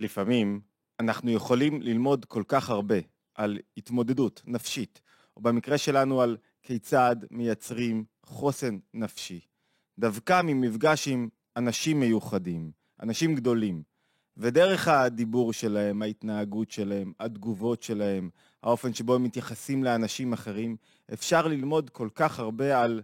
לפעמים אנחנו יכולים ללמוד כל כך הרבה על התמודדות נפשית, או במקרה שלנו על כיצד מייצרים חוסן נפשי, דווקא ממפגש עם אנשים מיוחדים, אנשים גדולים, ודרך הדיבור שלהם, ההתנהגות שלהם, התגובות שלהם, האופן שבו הם מתייחסים לאנשים אחרים, אפשר ללמוד כל כך הרבה על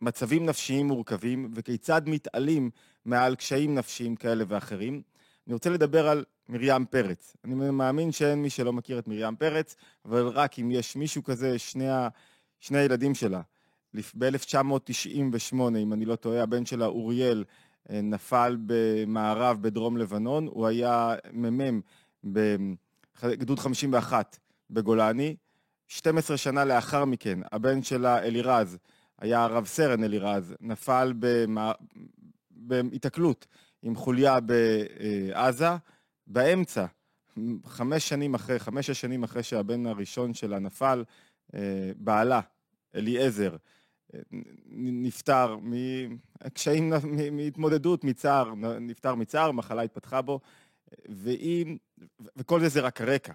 מצבים נפשיים מורכבים וכיצד מתעלים מעל קשיים נפשיים כאלה ואחרים. אני רוצה לדבר על מרים פרץ. אני מאמין שאין מי שלא מכיר את מרים פרץ, אבל רק אם יש מישהו כזה, שני, ה... שני הילדים שלה, ב-1998, אם אני לא טועה, הבן שלה, אוריאל, אה, נפל במערב בדרום לבנון, הוא היה מ"מ בגדוד 51 בגולני. 12 שנה לאחר מכן, הבן שלה, אלירז, היה רב סרן אלירז, נפל בהיתקלות עם חוליה בעזה. באמצע, חמש שנים אחרי, חמש-שש שנים אחרי שהבן הראשון שלה נפל, אה, בעלה, אליעזר, אה, נפטר מקשיים, מהתמודדות, מצער, נפטר מצער, מחלה התפתחה בו, והיא, וכל זה זה רק הרקע.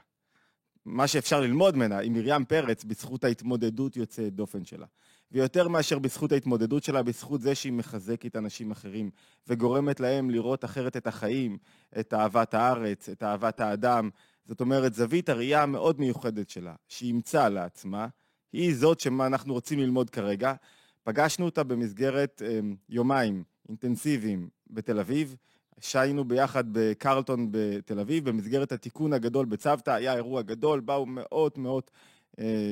מה שאפשר ללמוד ממנה עם מרים פרץ בזכות ההתמודדות יוצאת דופן שלה. ויותר מאשר בזכות ההתמודדות שלה, בזכות זה שהיא מחזקת אנשים אחרים וגורמת להם לראות אחרת את החיים, את אהבת הארץ, את אהבת האדם. זאת אומרת, זווית הראייה המאוד מיוחדת שלה, שהיא אימצה לעצמה, היא זאת שמה אנחנו רוצים ללמוד כרגע. פגשנו אותה במסגרת אה, יומיים אינטנסיביים בתל אביב, שהיינו ביחד בקרלטון בתל אביב, במסגרת התיקון הגדול בצוותא, היה אירוע גדול, באו מאות מאות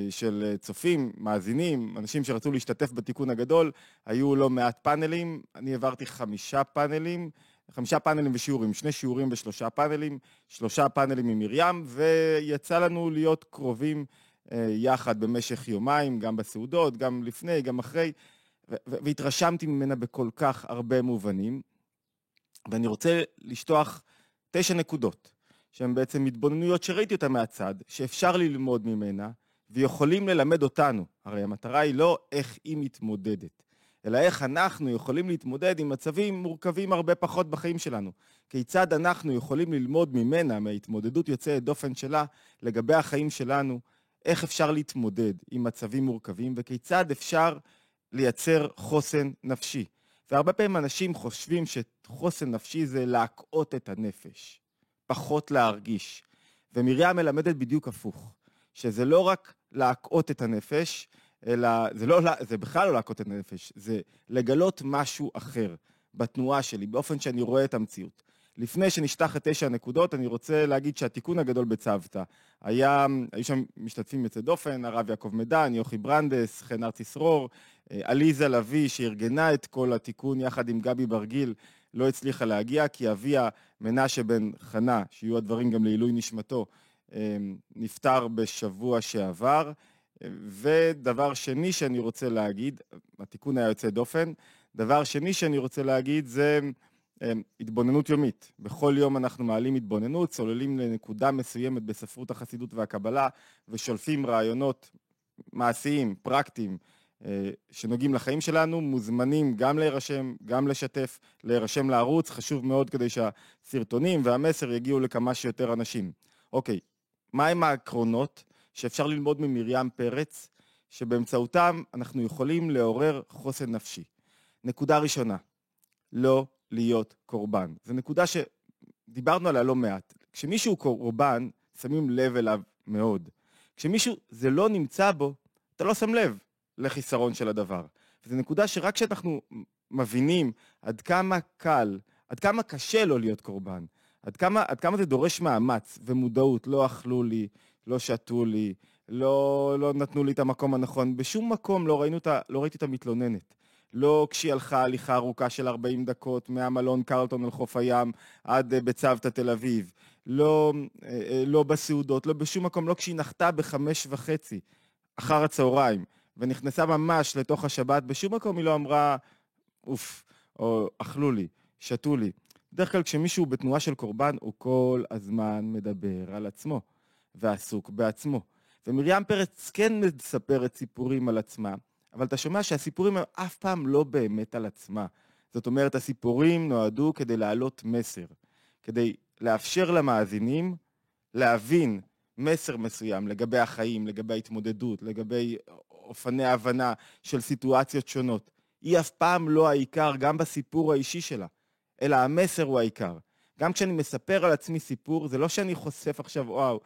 של צופים, מאזינים, אנשים שרצו להשתתף בתיקון הגדול, היו לא מעט פאנלים, אני העברתי חמישה פאנלים, חמישה פאנלים ושיעורים, שני שיעורים ושלושה פאנלים, שלושה פאנלים עם מרים, ויצא לנו להיות קרובים אה, יחד במשך יומיים, גם בסעודות, גם לפני, גם אחרי, והתרשמתי ממנה בכל כך הרבה מובנים. ואני רוצה לשטוח תשע נקודות, שהן בעצם התבוננויות שראיתי אותן מהצד, שאפשר ללמוד ממנה, ויכולים ללמד אותנו. הרי המטרה היא לא איך היא מתמודדת, אלא איך אנחנו יכולים להתמודד עם מצבים מורכבים הרבה פחות בחיים שלנו. כיצד אנחנו יכולים ללמוד ממנה, מההתמודדות יוצאת דופן שלה, לגבי החיים שלנו, איך אפשר להתמודד עם מצבים מורכבים, וכיצד אפשר לייצר חוסן נפשי. והרבה פעמים אנשים חושבים שחוסן נפשי זה להקאות את הנפש, פחות להרגיש. ומרים מלמדת בדיוק הפוך, שזה לא רק להקאות את הנפש, אלא זה, לא, זה בכלל לא להקאות את הנפש, זה לגלות משהו אחר בתנועה שלי, באופן שאני רואה את המציאות. לפני שנשטח את תשע הנקודות, אני רוצה להגיד שהתיקון הגדול בצוותא, היה, היו שם משתתפים יוצאי דופן, הרב יעקב מדן, יוכי ברנדס, חן ארצי שרור, אה, עליזה לביא, שארגנה את כל התיקון יחד עם גבי ברגיל, לא הצליחה להגיע, כי אביה, מנשה בן חנה, שיהיו הדברים גם לעילוי נשמתו, נפטר בשבוע שעבר. ודבר שני שאני רוצה להגיד, התיקון היה יוצא דופן, דבר שני שאני רוצה להגיד זה התבוננות יומית. בכל יום אנחנו מעלים התבוננות, צוללים לנקודה מסוימת בספרות החסידות והקבלה ושולפים רעיונות מעשיים, פרקטיים, אה, שנוגעים לחיים שלנו, מוזמנים גם להירשם, גם לשתף, להירשם לערוץ, חשוב מאוד כדי שהסרטונים והמסר יגיעו לכמה שיותר אנשים. אוקיי, מהם העקרונות שאפשר ללמוד ממרים פרץ, שבאמצעותם אנחנו יכולים לעורר חוסן נפשי? נקודה ראשונה, לא להיות קורבן. זו נקודה שדיברנו עליה לא מעט. כשמישהו קורבן, שמים לב אליו מאוד. כשמישהו זה לא נמצא בו, אתה לא שם לב לחיסרון של הדבר. וזו נקודה שרק כשאנחנו מבינים עד כמה קל, עד כמה קשה לא להיות קורבן, עד כמה, עד כמה זה דורש מאמץ ומודעות, לא אכלו לי, לא שתו לי, לא, לא נתנו לי את המקום הנכון, בשום מקום לא, ראינו, לא ראיתי אותה מתלוננת. לא כשהיא הלכה הליכה ארוכה של 40 דקות מהמלון קרלטון על חוף הים עד אה, בצוותא תל אביב, לא, אה, אה, לא בסעודות, לא בשום מקום, לא כשהיא נחתה בחמש וחצי אחר הצהריים ונכנסה ממש לתוך השבת, בשום מקום היא לא אמרה, אוף, או אכלו לי, שתו לי. בדרך כלל כשמישהו בתנועה של קורבן, הוא כל הזמן מדבר על עצמו ועסוק בעצמו. ומרים פרץ כן מספרת סיפורים על עצמה, אבל אתה שומע שהסיפורים הם אף פעם לא באמת על עצמה. זאת אומרת, הסיפורים נועדו כדי להעלות מסר, כדי לאפשר למאזינים להבין מסר מסוים לגבי החיים, לגבי ההתמודדות, לגבי אופני הבנה של סיטואציות שונות. היא אף פעם לא העיקר, גם בסיפור האישי שלה, אלא המסר הוא העיקר. גם כשאני מספר על עצמי סיפור, זה לא שאני חושף עכשיו, וואו,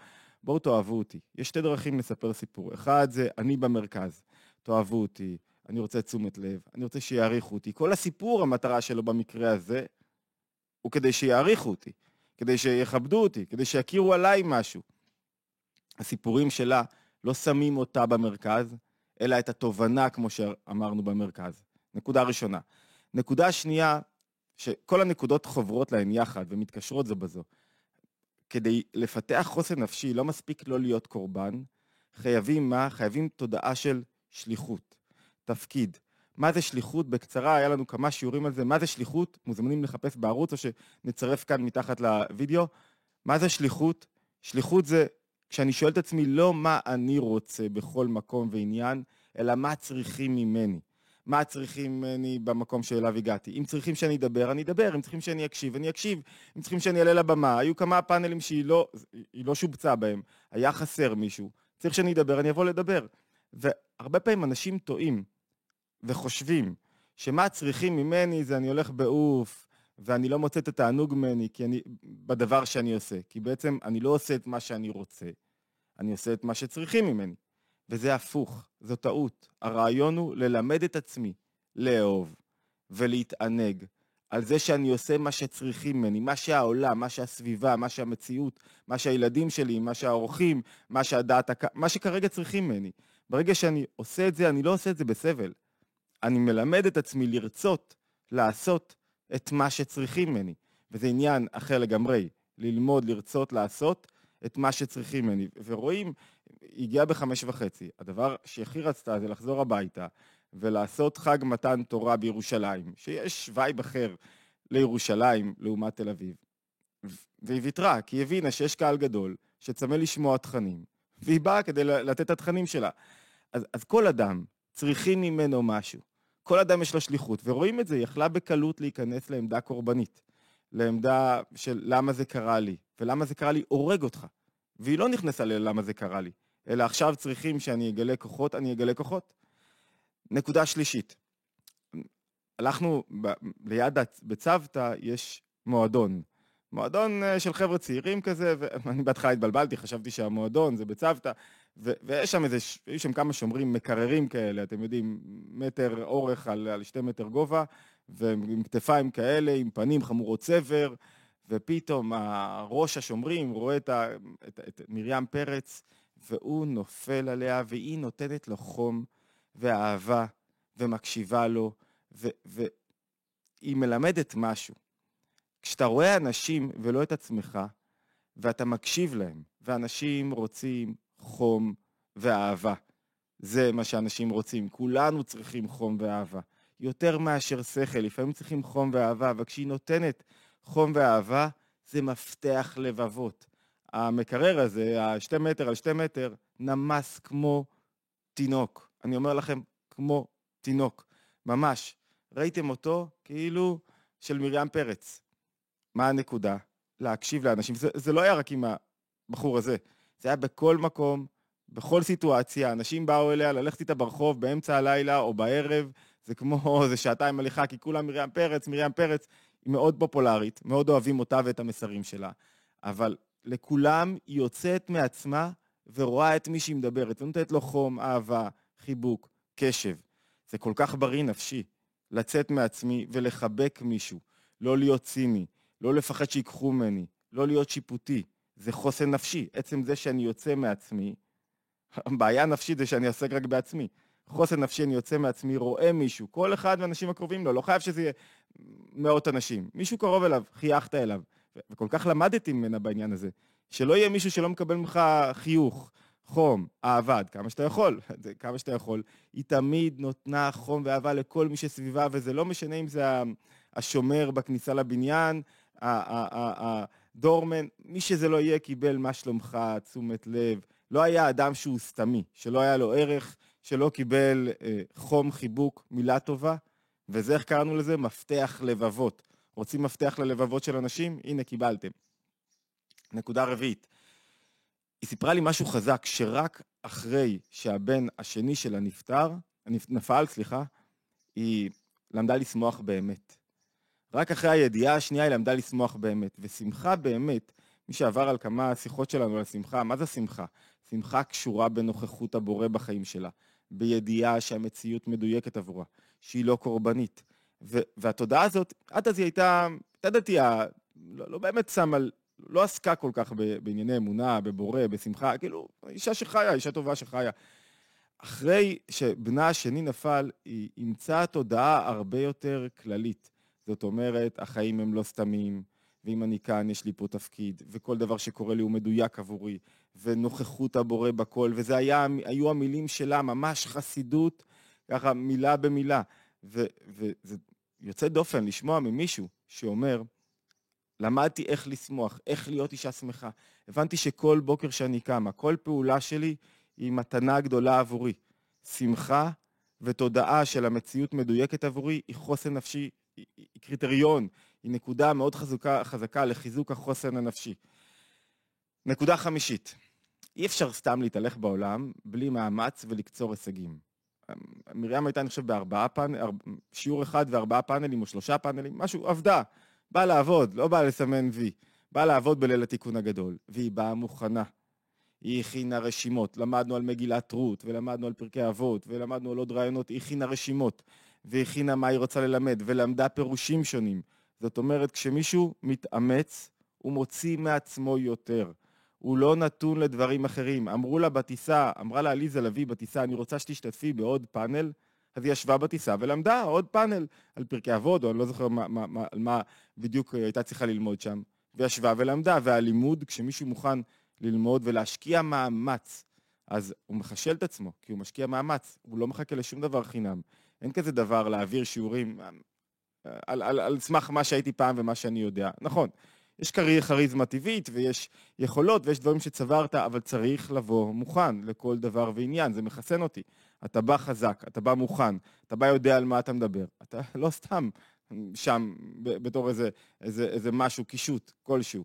בואו תאהבו אותי. יש שתי דרכים לספר סיפור. אחד זה אני במרכז, תאהבו אותי, אני רוצה תשומת לב, אני רוצה שיעריכו אותי. כל הסיפור, המטרה שלו במקרה הזה, הוא כדי שיעריכו אותי, כדי שיכבדו אותי, כדי שיכירו עליי משהו. הסיפורים שלה לא שמים אותה במרכז, אלא את התובנה, כמו שאמרנו, במרכז. נקודה ראשונה. נקודה שנייה, שכל הנקודות חוברות להן יחד ומתקשרות זו בזו. כדי לפתח חוסן נפשי, לא מספיק לא להיות קורבן, חייבים מה? חייבים תודעה של שליחות, תפקיד. מה זה שליחות? בקצרה, היה לנו כמה שיעורים על זה. מה זה שליחות? מוזמנים לחפש בערוץ או שנצרף כאן מתחת לוידאו. מה זה שליחות? שליחות זה כשאני שואל את עצמי לא מה אני רוצה בכל מקום ועניין, אלא מה צריכים ממני. מה צריכים ממני במקום שאליו הגעתי. אם צריכים שאני אדבר, אני אדבר, אם צריכים שאני אקשיב, אני אקשיב, אם צריכים שאני אעלה לבמה. היו כמה פאנלים שהיא לא, לא שובצה בהם, היה חסר מישהו. צריך שאני אדבר, אני אבוא לדבר. והרבה פעמים אנשים טועים וחושבים שמה צריכים ממני זה אני הולך בעוף, ואני לא מוצא את התענוג ממני כי אני, בדבר שאני עושה. כי בעצם אני לא עושה את מה שאני רוצה, אני עושה את מה שצריכים ממני. וזה הפוך, זו טעות. הרעיון הוא ללמד את עצמי לאהוב ולהתענג על זה שאני עושה מה שצריכים ממני, מה שהעולם, מה שהסביבה, מה שהמציאות, מה שהילדים שלי, מה שהאורחים, מה שהדעת, מה שכרגע צריכים ממני. ברגע שאני עושה את זה, אני לא עושה את זה בסבל. אני מלמד את עצמי לרצות לעשות את מה שצריכים ממני. וזה עניין אחר לגמרי, ללמוד, לרצות, לעשות את מה שצריכים ממני. ורואים, הגיעה בחמש וחצי. הדבר שהכי רצתה זה לחזור הביתה ולעשות חג מתן תורה בירושלים, שיש וייב אחר לירושלים לעומת תל אביב. והיא ויתרה, כי היא הבינה שיש קהל גדול שצמא לשמוע תכנים, והיא באה כדי לתת את התכנים שלה. אז, אז כל אדם, צריכים ממנו משהו. כל אדם יש לו שליחות, ורואים את זה, היא יכלה בקלות להיכנס לעמדה קורבנית, לעמדה של למה זה קרה לי, ולמה זה קרה לי הורג אותך. והיא לא נכנסה ללמה זה קרה לי, אלא עכשיו צריכים שאני אגלה כוחות, אני אגלה כוחות. נקודה שלישית, הלכנו ב, ליד, בצוותא יש מועדון. מועדון אה, של חבר'ה צעירים כזה, ואני בהתחלה התבלבלתי, חשבתי שהמועדון זה בצוותא, ויש שם איזה, היו שם כמה שומרים מקררים כאלה, אתם יודעים, מטר אורך על, על שתי מטר גובה, ועם כתפיים כאלה, עם פנים חמורות צבר, ופתאום ראש השומרים רואה את, ה, את, את מרים פרץ, והוא נופל עליה, והיא נותנת לו חום ואהבה, ומקשיבה לו, והיא מלמדת משהו. כשאתה רואה אנשים ולא את עצמך, ואתה מקשיב להם, ואנשים רוצים חום ואהבה. זה מה שאנשים רוצים. כולנו צריכים חום ואהבה. יותר מאשר שכל, לפעמים צריכים חום ואהבה, אבל כשהיא נותנת חום ואהבה, זה מפתח לבבות. המקרר הזה, השתי מטר על שתי מטר, נמס כמו תינוק. אני אומר לכם, כמו תינוק. ממש. ראיתם אותו כאילו של מרים פרץ. מה הנקודה? להקשיב לאנשים. זה, זה לא היה רק עם הבחור הזה, זה היה בכל מקום, בכל סיטואציה. אנשים באו אליה ללכת איתה ברחוב באמצע הלילה או בערב, זה כמו איזה שעתיים הליכה, כי כולם מרים פרץ, מרים פרץ. היא מאוד פופולרית, מאוד אוהבים אותה ואת המסרים שלה, אבל לכולם היא יוצאת מעצמה ורואה את מי שהיא מדברת, ונותנת לו חום, אהבה, חיבוק, קשב. זה כל כך בריא נפשי, לצאת מעצמי ולחבק מישהו, לא להיות ציני, לא לפחד שיקחו ממני, לא להיות שיפוטי. זה חוסן נפשי. עצם זה שאני יוצא מעצמי, הבעיה הנפשית זה שאני עוסק רק בעצמי. חוסן נפשי, אני יוצא מעצמי, רואה מישהו, כל אחד מהאנשים הקרובים לו, לא חייב שזה יהיה מאות אנשים. מישהו קרוב אליו, חייכת אליו. וכל כך למדתי ממנה בעניין הזה, שלא יהיה מישהו שלא מקבל ממך חיוך, חום, אהבה, עד כמה שאתה יכול, כמה שאתה יכול. היא תמיד נותנה חום ואהבה לכל מי שסביבה, וזה לא משנה אם זה השומר בכניסה לבניין, הדורמן, מי שזה לא יהיה קיבל מה שלומך, תשומת לב. לא היה אדם שהוא סתמי, שלא היה לו ערך, שלא קיבל אה, חום, חיבוק, מילה טובה, וזה איך קראנו לזה? מפתח לבבות. רוצים מפתח ללבבות של אנשים? הנה, קיבלתם. נקודה רביעית, היא סיפרה לי משהו חזק, שרק אחרי שהבן השני שלה נפטר, נפל, סליחה, היא למדה לשמוח באמת. רק אחרי הידיעה השנייה היא למדה לשמוח באמת. ושמחה באמת, מי שעבר על כמה שיחות שלנו על שמחה, מה זה שמחה? שמחה קשורה בנוכחות הבורא בחיים שלה, בידיעה שהמציאות מדויקת עבורה, שהיא לא קורבנית. ו- והתודעה הזאת, עד אז היא הייתה, הייתה דתייה, לא, לא באמת שמה, לא עסקה כל כך בענייני אמונה, בבורא, בשמחה, כאילו, אישה שחיה, אישה טובה שחיה. אחרי שבנה השני נפל, היא אימצה תודעה הרבה יותר כללית. זאת אומרת, החיים הם לא סתמים, ואם אני כאן, יש לי פה תפקיד, וכל דבר שקורה לי הוא מדויק עבורי, ונוכחות הבורא בכל, וזה היה, היו המילים שלה, ממש חסידות, ככה מילה במילה. וזה יוצא דופן לשמוע ממישהו שאומר, למדתי איך לשמוח, איך להיות אישה שמחה. הבנתי שכל בוקר שאני קמה, כל פעולה שלי היא מתנה גדולה עבורי. שמחה ותודעה של המציאות מדויקת עבורי היא חוסן נפשי, היא, קריטריון, היא נקודה מאוד חזוקה, חזקה לחיזוק החוסן הנפשי. נקודה חמישית, אי אפשר סתם להתהלך בעולם בלי מאמץ ולקצור הישגים. מרים הייתה, אני חושב, בארבעה פאנלים, שיעור אחד וארבעה פאנלים או שלושה פאנלים, משהו, עבדה. באה לעבוד, לא באה לסמן וי. באה לעבוד בליל התיקון הגדול, והיא באה מוכנה. היא הכינה רשימות, למדנו על מגילת רות, ולמדנו על פרקי אבות, ולמדנו על עוד רעיונות, היא הכינה רשימות, והכינה מה היא רוצה ללמד, ולמדה פירושים שונים. זאת אומרת, כשמישהו מתאמץ, הוא מוציא מעצמו יותר. הוא לא נתון לדברים אחרים. אמרו לה בטיסה, אמרה לה עליזה לביא בטיסה, אני רוצה שתשתתפי בעוד פאנל, אז היא ישבה בטיסה ולמדה עוד פאנל על פרקי אבות, או אני לא זוכר מה, מה, מה, מה בדיוק הייתה צריכה ללמוד שם, וישבה ולמדה, והלימוד, כשמישהו מוכן ללמוד ולהשקיע מאמץ, אז הוא מחשל את עצמו, כי הוא משקיע מאמץ, הוא לא מחכה לשום דבר חינם. אין כזה דבר להעביר שיעורים על, על, על, על סמך מה שהייתי פעם ומה שאני יודע. נכון, יש כריזמה טבעית ויש יכולות ויש דברים שצברת, אבל צריך לבוא מוכן לכל דבר ועניין, זה מחסן אותי. אתה בא חזק, אתה בא מוכן, אתה בא יודע על מה אתה מדבר. אתה לא סתם שם בתור איזה, איזה, איזה משהו, קישוט כלשהו.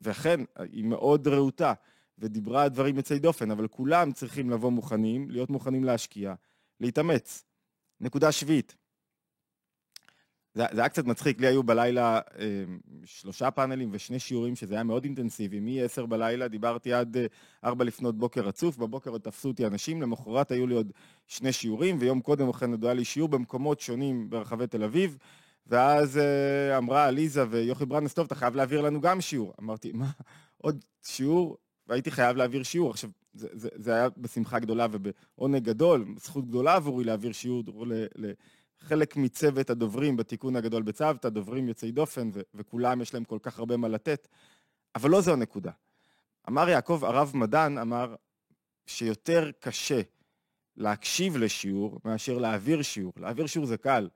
ואכן, היא מאוד רהוטה, ודיברה דברים יוצאי דופן, אבל כולם צריכים לבוא מוכנים, להיות מוכנים להשקיע, להתאמץ. נקודה שביעית, זה, זה היה קצת מצחיק, לי היו בלילה אה, שלושה פאנלים ושני שיעורים שזה היה מאוד אינטנסיבי. מ-10 בלילה דיברתי עד אה, 4 לפנות בוקר רצוף, בבוקר עוד תפסו אותי אנשים, למחרת היו לי עוד שני שיעורים, ויום קודם לכן עוד היה לי שיעור במקומות שונים ברחבי תל אביב, ואז אה, אמרה עליזה ויוכי ברנס, טוב, אתה חייב להעביר לנו גם שיעור. אמרתי, מה, עוד שיעור? והייתי חייב להעביר שיעור. עכשיו, זה, זה, זה היה בשמחה גדולה ובעונג גדול, זכות גדולה עבורי להעביר שיעור ל... ל חלק מצוות הדוברים בתיקון הגדול בצוותא, דוברים יוצאי דופן, ו- וכולם יש להם כל כך הרבה מה לתת, אבל לא זו הנקודה. אמר יעקב, הרב מדן אמר שיותר קשה להקשיב לשיעור מאשר להעביר שיעור. להעביר שיעור זה קל.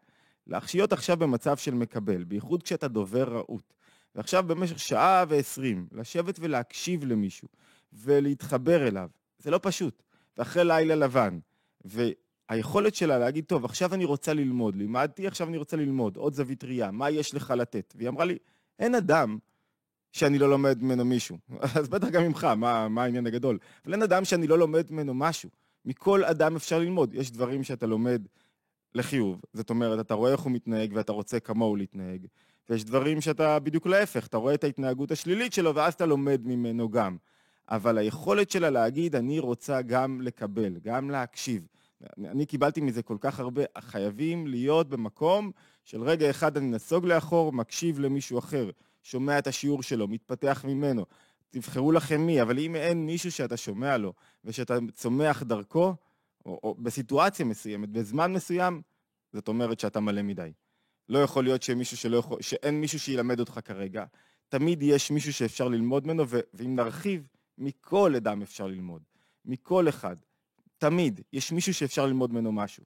להחשיות עכשיו במצב של מקבל, בייחוד כשאתה דובר רהוט. ועכשיו במשך שעה ועשרים, לשבת ולהקשיב למישהו ולהתחבר אליו, זה לא פשוט. ואחרי לילה לבן. היכולת שלה להגיד, טוב, עכשיו אני רוצה ללמוד, לימדתי, עכשיו אני רוצה ללמוד, עוד זווית ראייה, מה יש לך לתת? והיא אמרה לי, אין אדם שאני לא לומד ממנו מישהו. אז בטח גם ממך, מה, מה העניין הגדול? אבל אין אדם שאני לא לומד ממנו משהו. מכל אדם אפשר ללמוד. יש דברים שאתה לומד לחיוב. זאת אומרת, אתה רואה איך הוא מתנהג ואתה רוצה כמוהו להתנהג. ויש דברים שאתה בדיוק להפך, אתה רואה את ההתנהגות השלילית שלו ואז אתה לומד ממנו גם. אבל היכולת שלה להגיד, אני רוצה גם לקבל, גם להקשיב, אני קיבלתי מזה כל כך הרבה, חייבים להיות במקום של רגע אחד אני נסוג לאחור, מקשיב למישהו אחר, שומע את השיעור שלו, מתפתח ממנו. תבחרו לכם מי, אבל אם אין מישהו שאתה שומע לו ושאתה צומח דרכו, או, או בסיטואציה מסוימת, בזמן מסוים, זאת אומרת שאתה מלא מדי. לא יכול להיות שמישהו שלא יכול, שאין מישהו שילמד אותך כרגע. תמיד יש מישהו שאפשר ללמוד ממנו, ואם נרחיב, מכל אדם אפשר ללמוד. מכל אחד. תמיד יש מישהו שאפשר ללמוד ממנו משהו.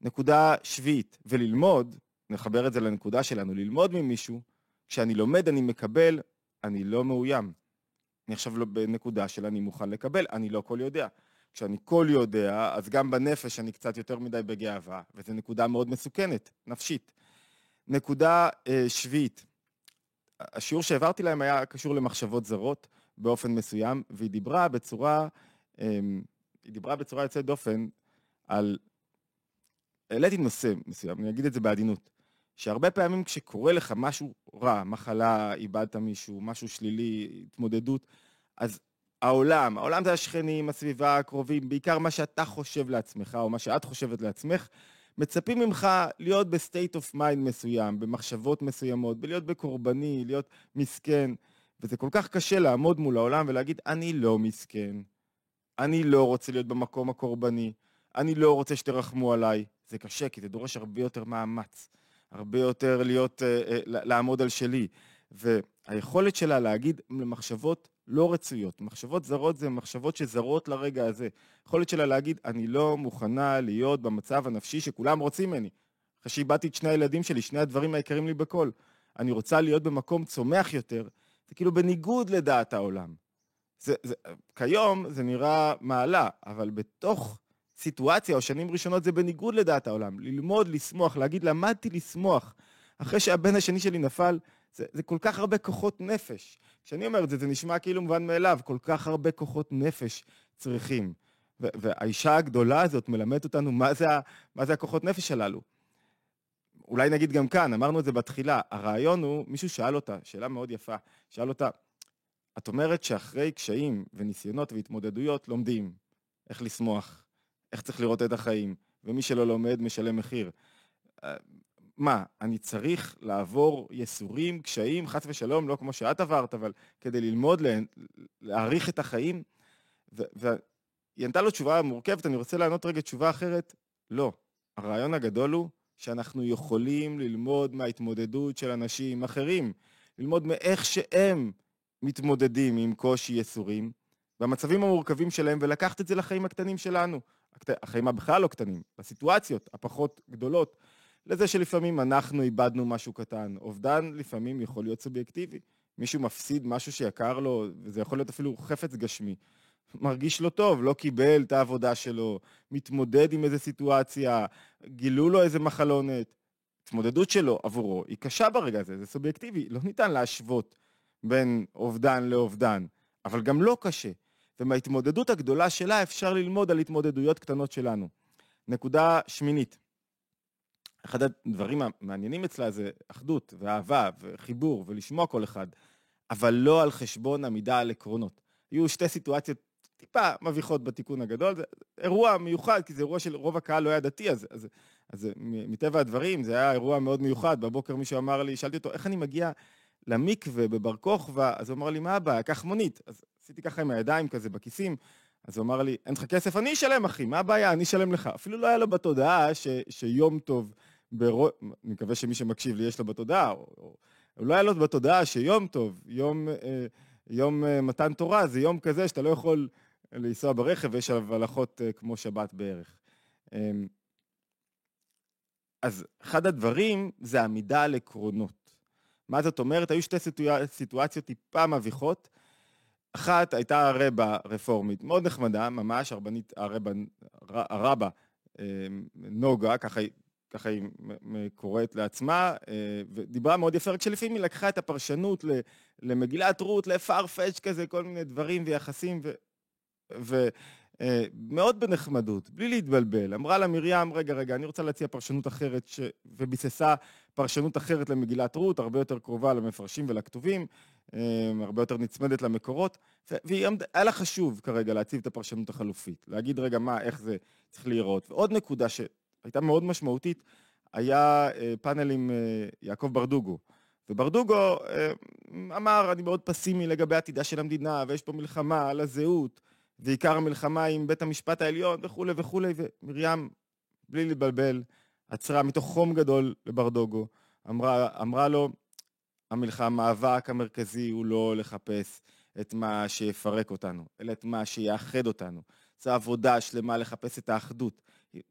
נקודה שביעית, וללמוד, נחבר את זה לנקודה שלנו, ללמוד ממישהו, כשאני לומד אני מקבל, אני לא מאוים. אני עכשיו לא בנקודה של אני מוכן לקבל, אני לא כל יודע. כשאני כל יודע, אז גם בנפש אני קצת יותר מדי בגאווה, וזו נקודה מאוד מסוכנת, נפשית. נקודה אה, שביעית, השיעור שהעברתי להם היה קשור למחשבות זרות באופן מסוים, והיא דיברה בצורה, אמ, היא דיברה בצורה יוצאת דופן על... העליתי נושא מסוים, אני אגיד את זה בעדינות, שהרבה פעמים כשקורה לך משהו רע, מחלה, איבדת מישהו, משהו שלילי, התמודדות, אז העולם, העולם זה השכנים, הסביבה, הקרובים, בעיקר מה שאתה חושב לעצמך, או מה שאת חושבת לעצמך, מצפים ממך להיות ב state of mind מסוים, במחשבות מסוימות, בלהיות בקורבני, להיות מסכן, וזה כל כך קשה לעמוד מול העולם ולהגיד, אני לא מסכן, אני לא רוצה להיות במקום הקורבני, אני לא רוצה שתרחמו עליי. זה קשה, כי זה דורש הרבה יותר מאמץ, הרבה יותר להיות, אה, אה, לעמוד על שלי. והיכולת שלה להגיד למחשבות לא רצויות, מחשבות זרות זה מחשבות שזרות לרגע הזה. יכולת שלה להגיד, אני לא מוכנה להיות במצב הנפשי שכולם רוצים ממני. אחרי שאיבדתי את שני הילדים שלי, שני הדברים היקרים לי בכל. אני רוצה להיות במקום צומח יותר, זה כאילו בניגוד לדעת העולם. זה, זה, כיום זה נראה מעלה, אבל בתוך סיטואציה או שנים ראשונות זה בניגוד לדעת העולם. ללמוד, לשמוח, להגיד למדתי לשמוח. אחרי שהבן השני שלי נפל, זה, זה כל כך הרבה כוחות נפש. כשאני אומר את זה, זה נשמע כאילו מובן מאליו, כל כך הרבה כוחות נפש צריכים. והאישה הגדולה הזאת מלמדת אותנו מה זה, מה זה הכוחות נפש הללו. אולי נגיד גם כאן, אמרנו את זה בתחילה, הרעיון הוא, מישהו שאל אותה, שאלה מאוד יפה, שאל אותה, את אומרת שאחרי קשיים וניסיונות והתמודדויות לומדים איך לשמוח, איך צריך לראות את החיים, ומי שלא לומד משלם מחיר. מה, אני צריך לעבור ייסורים, קשיים, חס ושלום, לא כמו שאת עברת, אבל כדי ללמוד, לה, להעריך את החיים? והיא ענתה לו תשובה מורכבת, אני רוצה לענות רגע תשובה אחרת. לא. הרעיון הגדול הוא שאנחנו יכולים ללמוד מההתמודדות של אנשים אחרים, ללמוד מאיך שהם מתמודדים עם קושי ייסורים, במצבים המורכבים שלהם, ולקחת את זה לחיים הקטנים שלנו. החיים הבכלל לא קטנים, לסיטואציות הפחות גדולות. לזה שלפעמים אנחנו איבדנו משהו קטן. אובדן לפעמים יכול להיות סובייקטיבי. מישהו מפסיד משהו שיקר לו, וזה יכול להיות אפילו חפץ גשמי. מרגיש לא טוב, לא קיבל את העבודה שלו, מתמודד עם איזו סיטואציה, גילו לו איזה מחלונת. התמודדות שלו עבורו היא קשה ברגע הזה, זה סובייקטיבי, לא ניתן להשוות בין אובדן לאובדן, אבל גם לא קשה. ומההתמודדות הגדולה שלה אפשר ללמוד על התמודדויות קטנות שלנו. נקודה שמינית, אחד הדברים המעניינים אצלה זה אחדות ואהבה וחיבור ולשמוע כל אחד, אבל לא על חשבון עמידה על עקרונות. היו שתי סיטואציות טיפה מביכות בתיקון הגדול, זה אירוע מיוחד, כי זה אירוע של רוב הקהל לא היה דתי, אז, אז, אז מטבע הדברים זה היה אירוע מאוד מיוחד. בבוקר מישהו אמר לי, שאלתי אותו, איך אני מגיע למקווה בבר כוכבא? אז הוא אמר לי, מה הבעיה? קח מונית. אז עשיתי ככה עם הידיים כזה בכיסים, אז הוא אמר לי, אין לך כסף? אני אשלם, אחי, מה הבעיה? אני אשלם לך. אפילו לא היה לו בתודעה ש, שיום טוב ברוב, אני מקווה שמי שמקשיב לי יש לו בתודעה, או, או, לא היה לו בתודעה שיום טוב, יום, אה, יום אה, מתן תורה, זה יום כזה שאתה לא יכול לנסוע ברכב ויש עליו הלכות אה, כמו שבת בערך. אה, אז אחד הדברים זה עמידה על עקרונות. מה זאת אומרת? היו שתי סיטואציות, סיטואציות טיפה מביכות. אחת הייתה הרבה רפורמית, מאוד נחמדה, ממש, הרבנית, הרבה, הרבה אה, נוגה, ככה ככה היא קוראת לעצמה, אה, ודיברה מאוד יפה, רק שלפעמים היא לקחה את הפרשנות למגילת רות, לפרפץ' כזה, כל מיני דברים ויחסים, ומאוד אה, בנחמדות, בלי להתבלבל. אמרה לה מרים, רגע, רגע, אני רוצה להציע פרשנות אחרת, ש... וביססה פרשנות אחרת למגילת רות, הרבה יותר קרובה למפרשים ולכתובים, אה, הרבה יותר נצמדת למקורות, והיה לה חשוב כרגע להציב את הפרשנות החלופית, להגיד רגע מה, איך זה צריך להיראות. ועוד נקודה ש... הייתה מאוד משמעותית, היה אה, פאנל עם יעקב ברדוגו. וברדוגו אמר, אני מאוד פסימי לגבי עתידה של המדינה, ויש פה מלחמה על הזהות, ועיקר המלחמה עם בית המשפט העליון וכולי וכולי, ומרים, בלי להתבלבל, עצרה מתוך חום גדול לברדוגו, אמרה, אמרה לו, המלחמה, המאבק המרכזי הוא לא לחפש את מה שיפרק אותנו, אלא את מה שיאחד אותנו. זו עבודה שלמה לחפש את האחדות.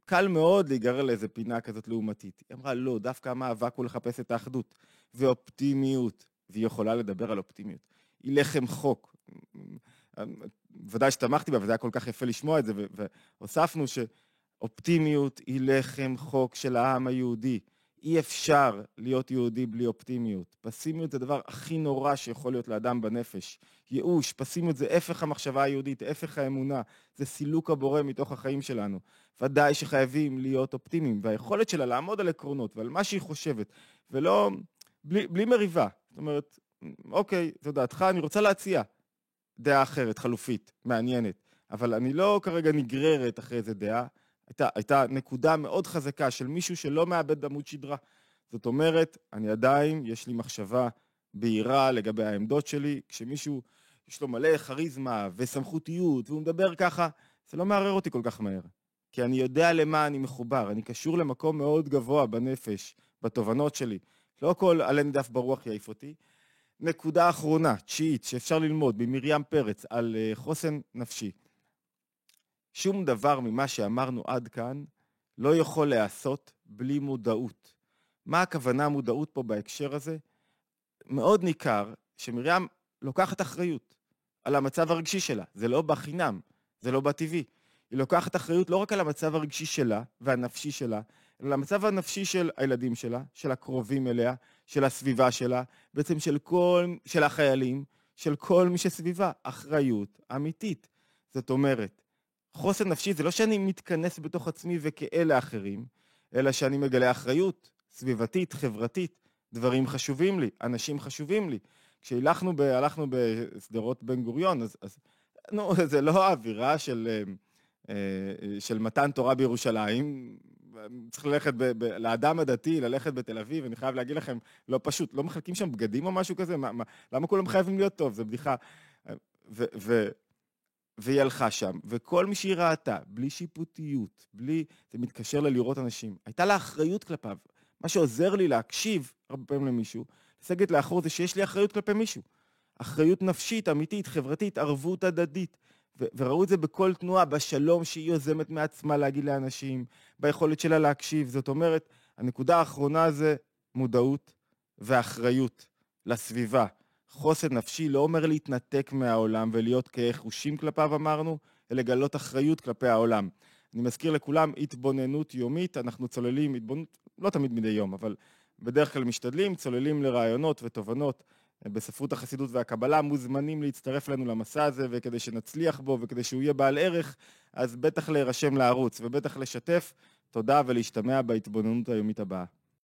קל מאוד להיגרר לאיזה פינה כזאת לעומתית. היא אמרה, לא, דווקא המאבק הוא לחפש את האחדות ואופטימיות, והיא יכולה לדבר על אופטימיות. היא לחם חוק. ודאי שתמכתי בה, וזה היה כל כך יפה לשמוע את זה, והוספנו שאופטימיות היא לחם חוק של העם היהודי. אי אפשר להיות יהודי בלי אופטימיות. פסימיות זה הדבר הכי נורא שיכול להיות לאדם בנפש. ייאוש, פסימיות זה הפך המחשבה היהודית, הפך האמונה, זה סילוק הבורא מתוך החיים שלנו. ודאי שחייבים להיות אופטימיים, והיכולת שלה לעמוד על עקרונות ועל מה שהיא חושבת, ולא, בלי, בלי מריבה. זאת אומרת, אוקיי, זו דעתך, אני רוצה להציע דעה אחרת, חלופית, מעניינת, אבל אני לא כרגע נגררת אחרי איזה דעה. הייתה, הייתה נקודה מאוד חזקה של מישהו שלא מאבד עמוד שדרה. זאת אומרת, אני עדיין, יש לי מחשבה בהירה לגבי העמדות שלי, כשמישהו יש לו מלא כריזמה וסמכותיות והוא מדבר ככה, זה לא מערער אותי כל כך מהר. כי אני יודע למה אני מחובר, אני קשור למקום מאוד גבוה בנפש, בתובנות שלי. לא כל עלה נידף ברוח יעיף אותי. נקודה אחרונה, תשיעית, שאפשר ללמוד ממרים פרץ על אה, חוסן נפשי. שום דבר ממה שאמרנו עד כאן לא יכול להיעשות בלי מודעות. מה הכוונה מודעות פה בהקשר הזה? מאוד ניכר שמרים לוקחת אחריות על המצב הרגשי שלה. זה לא בחינם, זה לא בטבעי. היא לוקחת אחריות לא רק על המצב הרגשי שלה והנפשי שלה, המצב הנפשי של הילדים שלה, של הקרובים אליה, של הסביבה שלה, בעצם של כל, של החיילים, של כל מי שסביבה. אחריות אמיתית. זאת אומרת, חוסן נפשי זה לא שאני מתכנס בתוך עצמי וכאל לאחרים, אלא שאני מגלה אחריות סביבתית, חברתית, דברים חשובים לי, אנשים חשובים לי. כשהלכנו בשדרות בן גוריון, אז, אז נו, זה לא האווירה של, אה, אה, של מתן תורה בירושלים. צריך ללכת, ב, ב, לאדם הדתי, ללכת בתל אביב, אני חייב להגיד לכם, לא פשוט, לא מחלקים שם בגדים או משהו כזה? מה, מה, למה כולם חייבים להיות טוב? זו בדיחה. ו, ו, והיא הלכה שם, וכל מי שהיא ראתה, בלי שיפוטיות, בלי... זה מתקשר לה לראות אנשים. הייתה לה אחריות כלפיו. מה שעוזר לי להקשיב הרבה פעמים למישהו, לסגת לאחור זה שיש לי אחריות כלפי מישהו. אחריות נפשית, אמיתית, חברתית, ערבות הדדית. וראו את זה בכל תנועה, בשלום שהיא יוזמת מעצמה להגיד לאנשים, ביכולת שלה להקשיב. זאת אומרת, הנקודה האחרונה זה מודעות ואחריות לסביבה. חוסן נפשי לא אומר להתנתק מהעולם ולהיות כחושים כלפיו אמרנו, אלא לגלות אחריות כלפי העולם. אני מזכיר לכולם, התבוננות יומית, אנחנו צוללים, התבוננות, לא תמיד מדי יום, אבל בדרך כלל משתדלים, צוללים לרעיונות ותובנות בספרות החסידות והקבלה, מוזמנים להצטרף לנו למסע הזה, וכדי שנצליח בו וכדי שהוא יהיה בעל ערך, אז בטח להירשם לערוץ ובטח לשתף. תודה ולהשתמע בהתבוננות היומית הבאה.